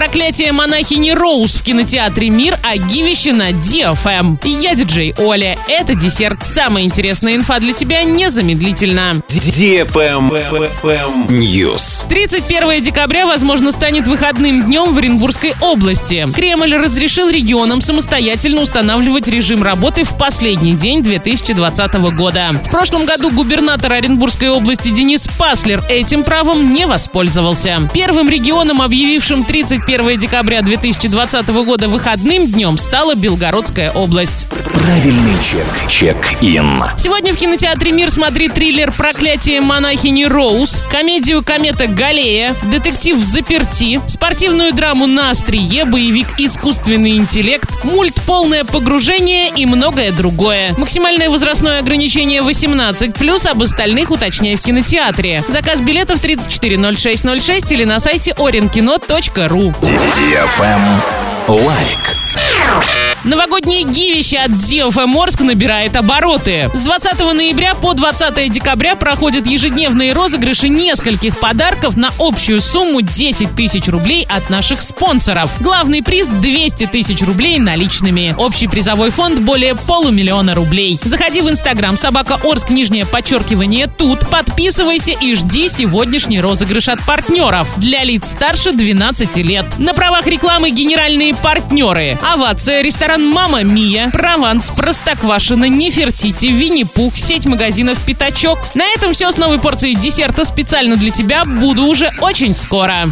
Проклятие монахини Роуз в кинотеатре «Мир», а Гивище на DFM. Я диджей Оля. Это десерт. Самая интересная инфа для тебя незамедлительно. DFM News. 31 декабря, возможно, станет выходным днем в Оренбургской области. Кремль разрешил регионам самостоятельно устанавливать режим работы в последний день 2020 года. В прошлом году губернатор Оренбургской области Денис Паслер этим правом не воспользовался. Первым регионом, объявившим 31 декабря 2020 года выходным днем, стала Белгородская область. Правильный чек. Чек-ин. Сегодня в кинотеатре «Мир» смотри триллер «Проклятие монахини Роуз», комедию «Комета Галея», детектив «В заперти», спортивную драму «На острие», боевик «Искусственный интеллект», мульт «Полное погружение» и многое другое. Максимальное возрастное ограничение 18+, об остальных уточняй в кинотеатре. Заказ билетов 340606 или на сайте orinkino.ru. Лайк. Новогоднее гивище от DFM Орск набирает обороты. С 20 ноября по 20 декабря проходят ежедневные розыгрыши нескольких подарков на общую сумму 10 тысяч рублей от наших спонсоров. Главный приз 200 тысяч рублей наличными. Общий призовой фонд более полумиллиона рублей. Заходи в инстаграм собака Орск нижнее подчеркивание тут. Подписывайся и жди сегодняшний розыгрыш от партнеров. Для лиц старше 12 лет. На правах рекламы генеральные партнеры. Овация, ресторан «Мама Мия», «Прованс», «Простоквашино», «Нефертити», «Винни-Пух», сеть магазинов «Пятачок». На этом все с новой порцией десерта специально для тебя. Буду уже очень скоро.